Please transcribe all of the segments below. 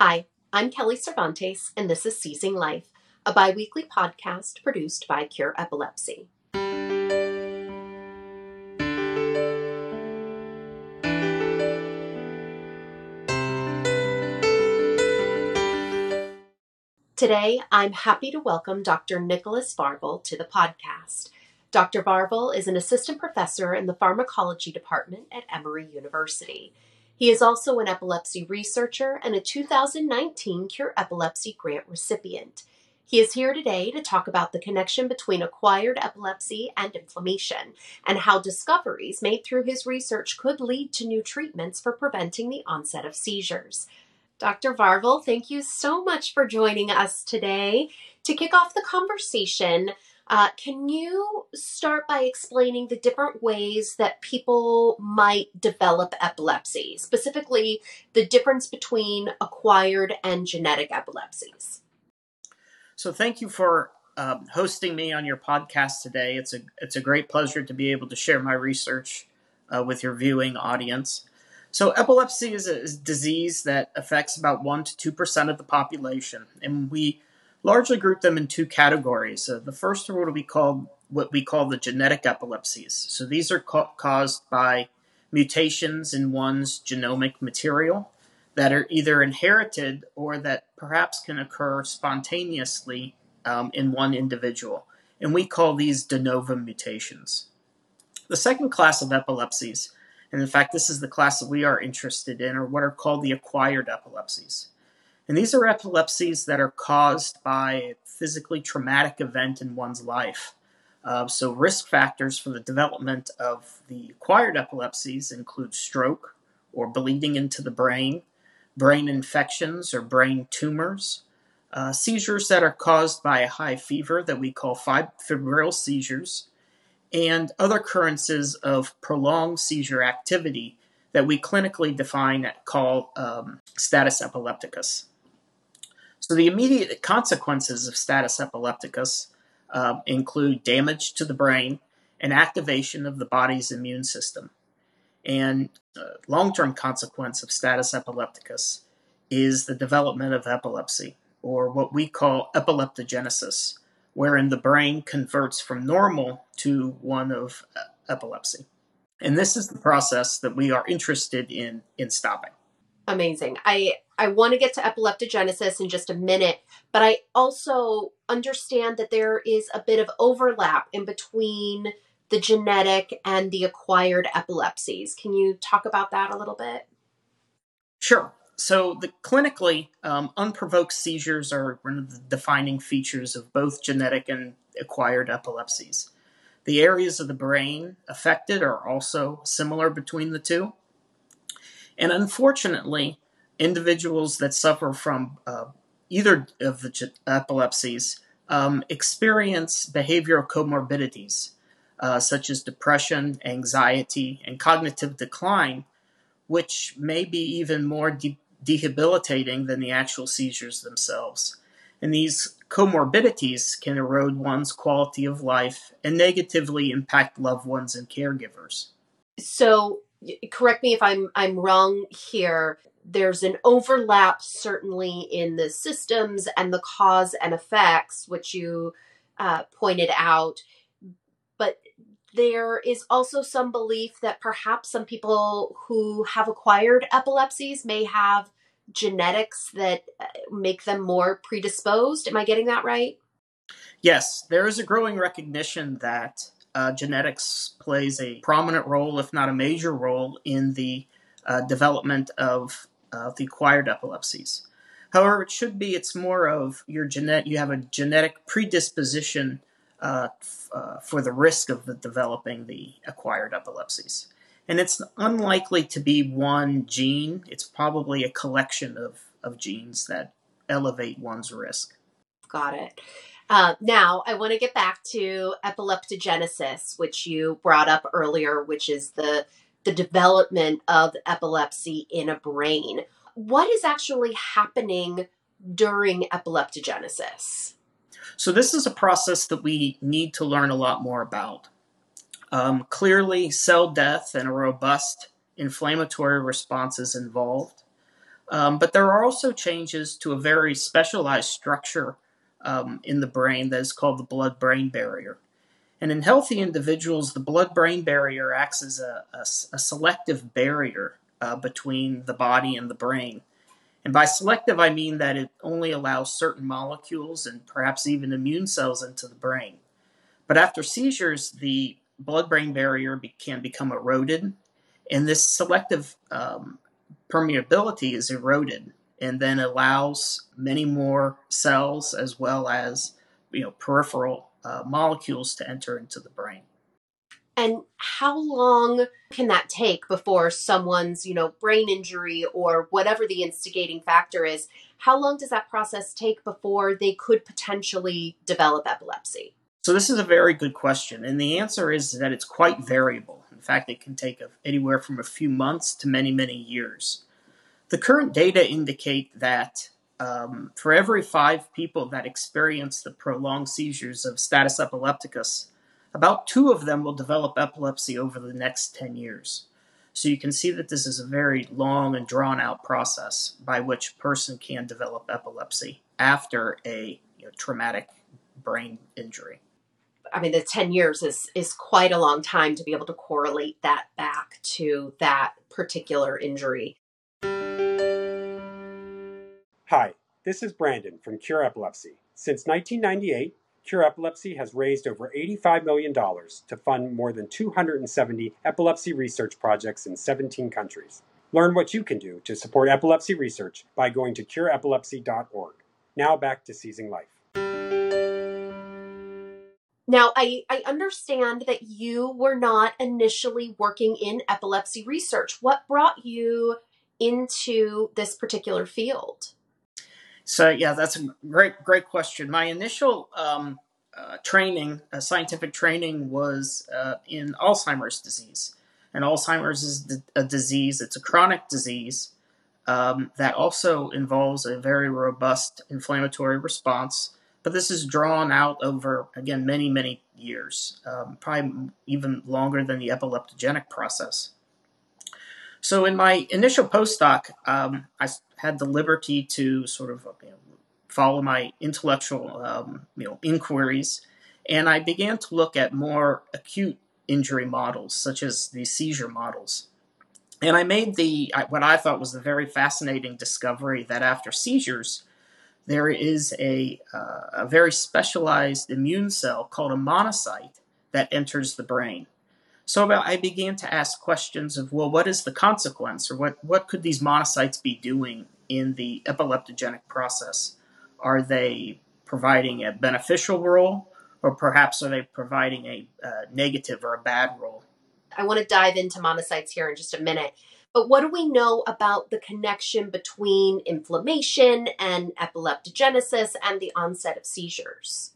Hi, I'm Kelly Cervantes, and this is Seizing Life, a bi weekly podcast produced by Cure Epilepsy. Today, I'm happy to welcome Dr. Nicholas Varvel to the podcast. Dr. Varvel is an assistant professor in the pharmacology department at Emory University. He is also an epilepsy researcher and a 2019 Cure Epilepsy grant recipient. He is here today to talk about the connection between acquired epilepsy and inflammation and how discoveries made through his research could lead to new treatments for preventing the onset of seizures. Dr. Varvel, thank you so much for joining us today. To kick off the conversation, uh, can you start by explaining the different ways that people might develop epilepsy, specifically the difference between acquired and genetic epilepsies? So, thank you for um, hosting me on your podcast today. It's a it's a great pleasure to be able to share my research uh, with your viewing audience. So, epilepsy is a, is a disease that affects about one to two percent of the population, and we largely group them in two categories. Uh, the first are what we call what we call the genetic epilepsies. So these are ca- caused by mutations in one's genomic material that are either inherited or that perhaps can occur spontaneously um, in one individual. And we call these de novo mutations. The second class of epilepsies, and in fact, this is the class that we are interested in, are what are called the acquired epilepsies. And these are epilepsies that are caused by a physically traumatic event in one's life. Uh, so, risk factors for the development of the acquired epilepsies include stroke or bleeding into the brain, brain infections or brain tumors, uh, seizures that are caused by a high fever that we call febrile seizures, and other occurrences of prolonged seizure activity that we clinically define and call um, status epilepticus. So the immediate consequences of status epilepticus uh, include damage to the brain and activation of the body's immune system. And uh, long-term consequence of status epilepticus is the development of epilepsy, or what we call epileptogenesis, wherein the brain converts from normal to one of uh, epilepsy. And this is the process that we are interested in in stopping. Amazing. I I want to get to epileptogenesis in just a minute, but I also understand that there is a bit of overlap in between the genetic and the acquired epilepsies. Can you talk about that a little bit? Sure. So, the clinically um, unprovoked seizures are one of the defining features of both genetic and acquired epilepsies. The areas of the brain affected are also similar between the two. And unfortunately, individuals that suffer from uh, either of the epilepsies um, experience behavioral comorbidities uh, such as depression, anxiety, and cognitive decline, which may be even more de- debilitating than the actual seizures themselves. And these comorbidities can erode one's quality of life and negatively impact loved ones and caregivers. So, correct me if I'm I'm wrong here. There's an overlap certainly in the systems and the cause and effects, which you uh, pointed out. But there is also some belief that perhaps some people who have acquired epilepsies may have genetics that uh, make them more predisposed. Am I getting that right? Yes, there is a growing recognition that uh, genetics plays a prominent role, if not a major role, in the uh, development of uh, the acquired epilepsies. However, it should be it's more of your genetic. You have a genetic predisposition uh, f- uh, for the risk of the developing the acquired epilepsies, and it's unlikely to be one gene. It's probably a collection of of genes that elevate one's risk. Got it. Uh, now, I want to get back to epileptogenesis, which you brought up earlier, which is the the development of epilepsy in a brain. What is actually happening during epileptogenesis? So, this is a process that we need to learn a lot more about. Um, clearly, cell death and a robust inflammatory response is involved. Um, but there are also changes to a very specialized structure um, in the brain that is called the blood brain barrier. And in healthy individuals, the blood brain barrier acts as a, a, a selective barrier uh, between the body and the brain. And by selective, I mean that it only allows certain molecules and perhaps even immune cells into the brain. But after seizures, the blood brain barrier be- can become eroded, and this selective um, permeability is eroded and then allows many more cells as well as you know peripheral uh, molecules to enter into the brain. And how long can that take before someone's, you know, brain injury or whatever the instigating factor is? How long does that process take before they could potentially develop epilepsy? So this is a very good question, and the answer is that it's quite variable. In fact, it can take anywhere from a few months to many, many years. The current data indicate that um, for every five people that experience the prolonged seizures of status epilepticus, about two of them will develop epilepsy over the next 10 years. So you can see that this is a very long and drawn out process by which a person can develop epilepsy after a you know, traumatic brain injury. I mean, the 10 years is, is quite a long time to be able to correlate that back to that particular injury. Hi, this is Brandon from Cure Epilepsy. Since 1998, Cure Epilepsy has raised over $85 million to fund more than 270 epilepsy research projects in 17 countries. Learn what you can do to support epilepsy research by going to cureepilepsy.org. Now back to Seizing Life. Now, I, I understand that you were not initially working in epilepsy research. What brought you into this particular field? So yeah, that's a great great question. My initial um, uh, training, uh, scientific training, was uh, in Alzheimer's disease, and Alzheimer's is a disease. It's a chronic disease um, that also involves a very robust inflammatory response. But this is drawn out over again many many years, um, probably even longer than the epileptogenic process. So in my initial postdoc, um, I had the liberty to sort of you know, follow my intellectual um, you know inquiries, and I began to look at more acute injury models, such as the seizure models. And I made the what I thought was the very fascinating discovery that after seizures, there is a, uh, a very specialized immune cell called a monocyte that enters the brain. So I began to ask questions of, well, what is the consequence, or what, what could these monocytes be doing in the epileptogenic process? Are they providing a beneficial role, or perhaps are they providing a uh, negative or a bad role? I want to dive into monocytes here in just a minute. But what do we know about the connection between inflammation and epileptogenesis and the onset of seizures?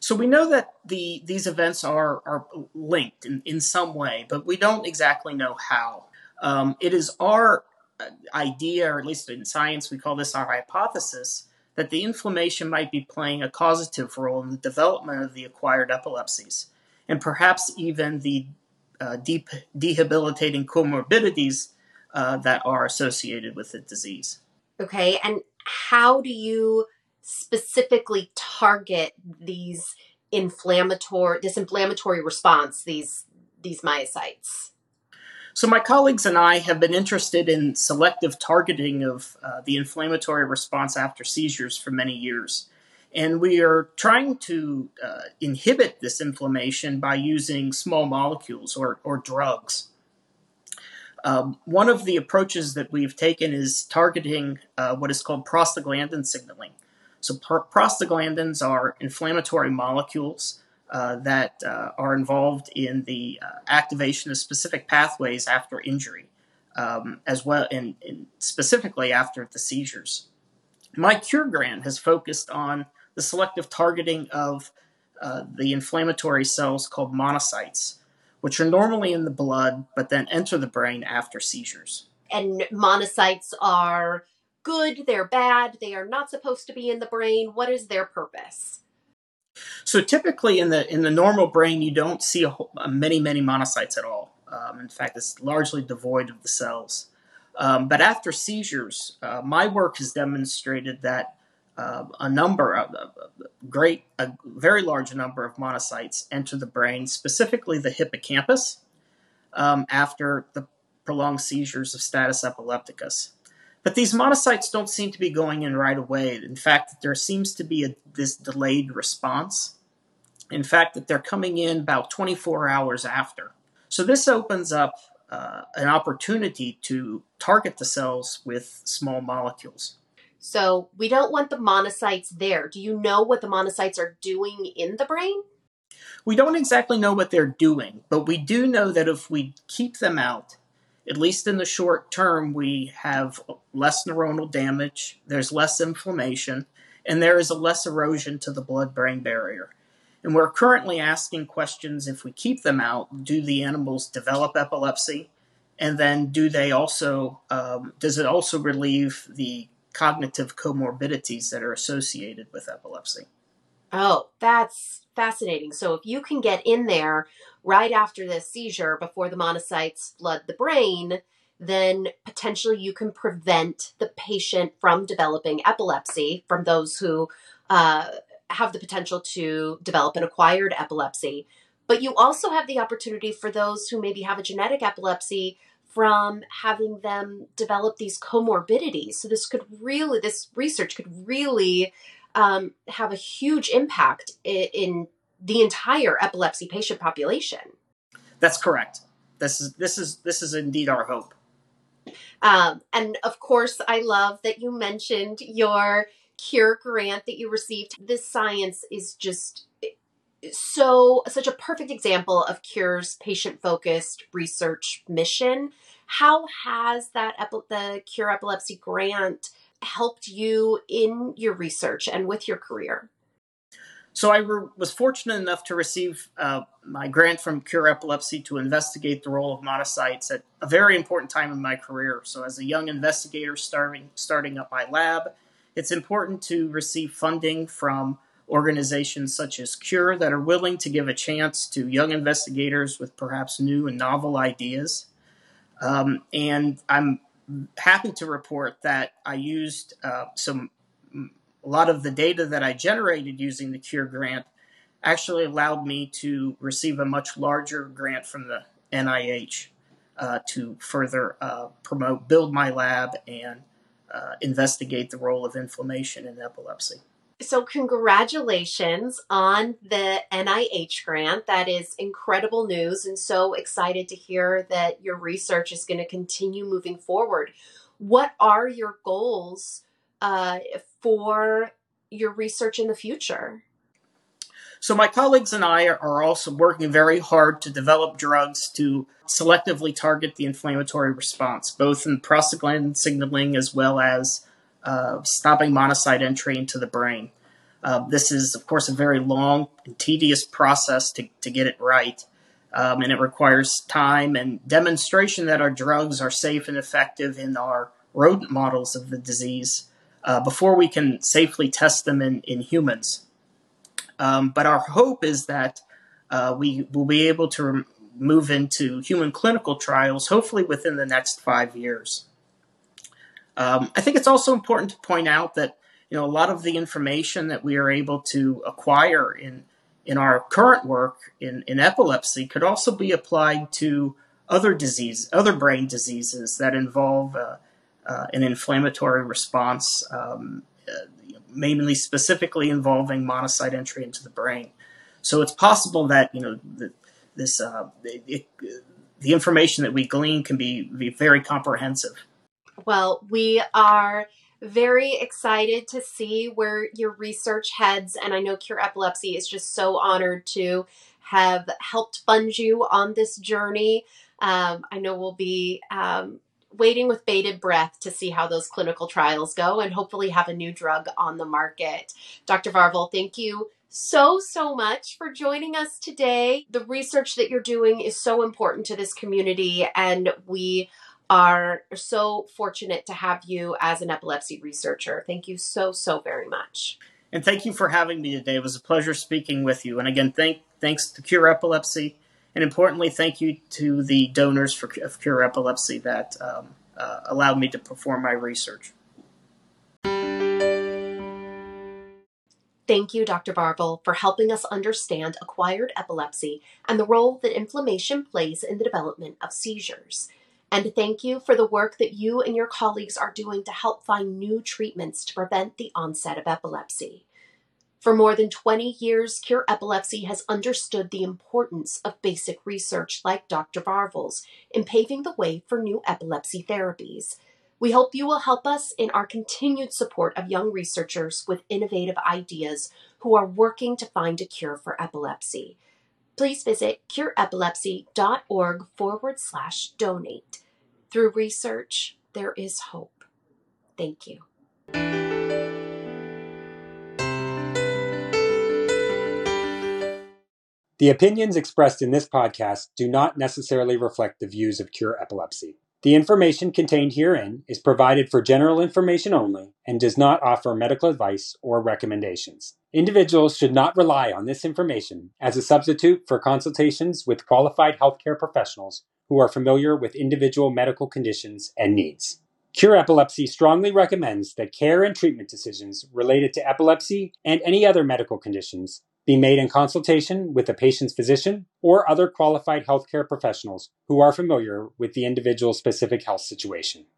So we know that the these events are are linked in, in some way, but we don't exactly know how. Um, it is our uh, idea, or at least in science, we call this our hypothesis, that the inflammation might be playing a causative role in the development of the acquired epilepsies, and perhaps even the uh, deep debilitating comorbidities uh, that are associated with the disease. Okay, and how do you specifically target these inflammatory this inflammatory response these these myocytes? So my colleagues and i have been interested in selective targeting of uh, the inflammatory response after seizures for many years. And we are trying to uh, inhibit this inflammation by using small molecules or, or drugs. Um, one of the approaches that we've taken is targeting uh, what is called prostaglandin signaling so prostaglandins are inflammatory molecules uh, that uh, are involved in the uh, activation of specific pathways after injury, um, as well, and, and, specifically after the seizures. My cure grant has focused on the selective targeting of uh, the inflammatory cells called monocytes, which are normally in the blood but then enter the brain after seizures. And monocytes are good, they're bad, they are not supposed to be in the brain. What is their purpose? So typically in the in the normal brain, you don't see a whole, many many monocytes at all. Um, in fact, it's largely devoid of the cells. Um, but after seizures, uh, my work has demonstrated that uh, a number of a great, a very large number of monocytes enter the brain, specifically the hippocampus, um, after the prolonged seizures of status epilepticus. But these monocytes don't seem to be going in right away. In fact, there seems to be a, this delayed response. In fact, that they're coming in about 24 hours after. So this opens up uh, an opportunity to target the cells with small molecules. So we don't want the monocytes there. Do you know what the monocytes are doing in the brain? We don't exactly know what they're doing, but we do know that if we keep them out, at least in the short term, we have less neuronal damage, there's less inflammation, and there is a less erosion to the blood brain barrier. And we're currently asking questions if we keep them out, do the animals develop epilepsy? And then do they also, um, does it also relieve the cognitive comorbidities that are associated with epilepsy. Oh, that's fascinating. So if you can get in there right after the seizure before the monocytes flood the brain, then potentially you can prevent the patient from developing epilepsy from those who uh, have the potential to develop an acquired epilepsy. But you also have the opportunity for those who maybe have a genetic epilepsy from having them develop these comorbidities. So this could really, this research could really um, have a huge impact in, in the entire epilepsy patient population. That's correct. This is this is this is indeed our hope. Um, and of course, I love that you mentioned your cure grant that you received. This science is just so such a perfect example of Cure's patient focused research mission. How has that the Cure Epilepsy grant helped you in your research and with your career? So I re- was fortunate enough to receive uh, my grant from Cure Epilepsy to investigate the role of monocytes at a very important time in my career. So as a young investigator starting starting up my lab, it's important to receive funding from organizations such as Cure that are willing to give a chance to young investigators with perhaps new and novel ideas. Um, and I'm happy to report that I used uh, some a lot of the data that I generated using the Cure grant actually allowed me to receive a much larger grant from the NIH uh, to further uh, promote, build my lab, and uh, investigate the role of inflammation in epilepsy. So, congratulations on the NIH grant. That is incredible news, and so excited to hear that your research is going to continue moving forward. What are your goals uh, for your research in the future? So, my colleagues and I are also working very hard to develop drugs to selectively target the inflammatory response, both in prostaglandin signaling as well as uh, stopping monocyte entry into the brain. Uh, this is, of course, a very long and tedious process to, to get it right. Um, and it requires time and demonstration that our drugs are safe and effective in our rodent models of the disease uh, before we can safely test them in, in humans. Um, but our hope is that uh, we will be able to move into human clinical trials, hopefully within the next five years. Um, I think it's also important to point out that you know a lot of the information that we are able to acquire in in our current work in, in epilepsy could also be applied to other disease, other brain diseases that involve uh, uh, an inflammatory response, um, uh, mainly specifically involving monocyte entry into the brain. So it's possible that you know the, this uh, it, the information that we glean can be, be very comprehensive. Well, we are very excited to see where your research heads, and I know Cure Epilepsy is just so honored to have helped fund you on this journey. Um, I know we'll be um, waiting with bated breath to see how those clinical trials go and hopefully have a new drug on the market. Dr. Varvel, thank you so, so much for joining us today. The research that you're doing is so important to this community, and we are so fortunate to have you as an epilepsy researcher. Thank you so, so very much. And thank you for having me today. It was a pleasure speaking with you. And again, thank, thanks to Cure Epilepsy. And importantly, thank you to the donors for of Cure Epilepsy that um, uh, allowed me to perform my research. Thank you, Dr. Varvel, for helping us understand acquired epilepsy and the role that inflammation plays in the development of seizures. And thank you for the work that you and your colleagues are doing to help find new treatments to prevent the onset of epilepsy. For more than 20 years, Cure Epilepsy has understood the importance of basic research like Dr. Varvel's in paving the way for new epilepsy therapies. We hope you will help us in our continued support of young researchers with innovative ideas who are working to find a cure for epilepsy. Please visit cureepilepsy.org forward slash donate. Through research, there is hope. Thank you. The opinions expressed in this podcast do not necessarily reflect the views of Cure Epilepsy. The information contained herein is provided for general information only and does not offer medical advice or recommendations. Individuals should not rely on this information as a substitute for consultations with qualified healthcare professionals who are familiar with individual medical conditions and needs. Cure Epilepsy strongly recommends that care and treatment decisions related to epilepsy and any other medical conditions be made in consultation with the patient's physician or other qualified healthcare professionals who are familiar with the individual's specific health situation.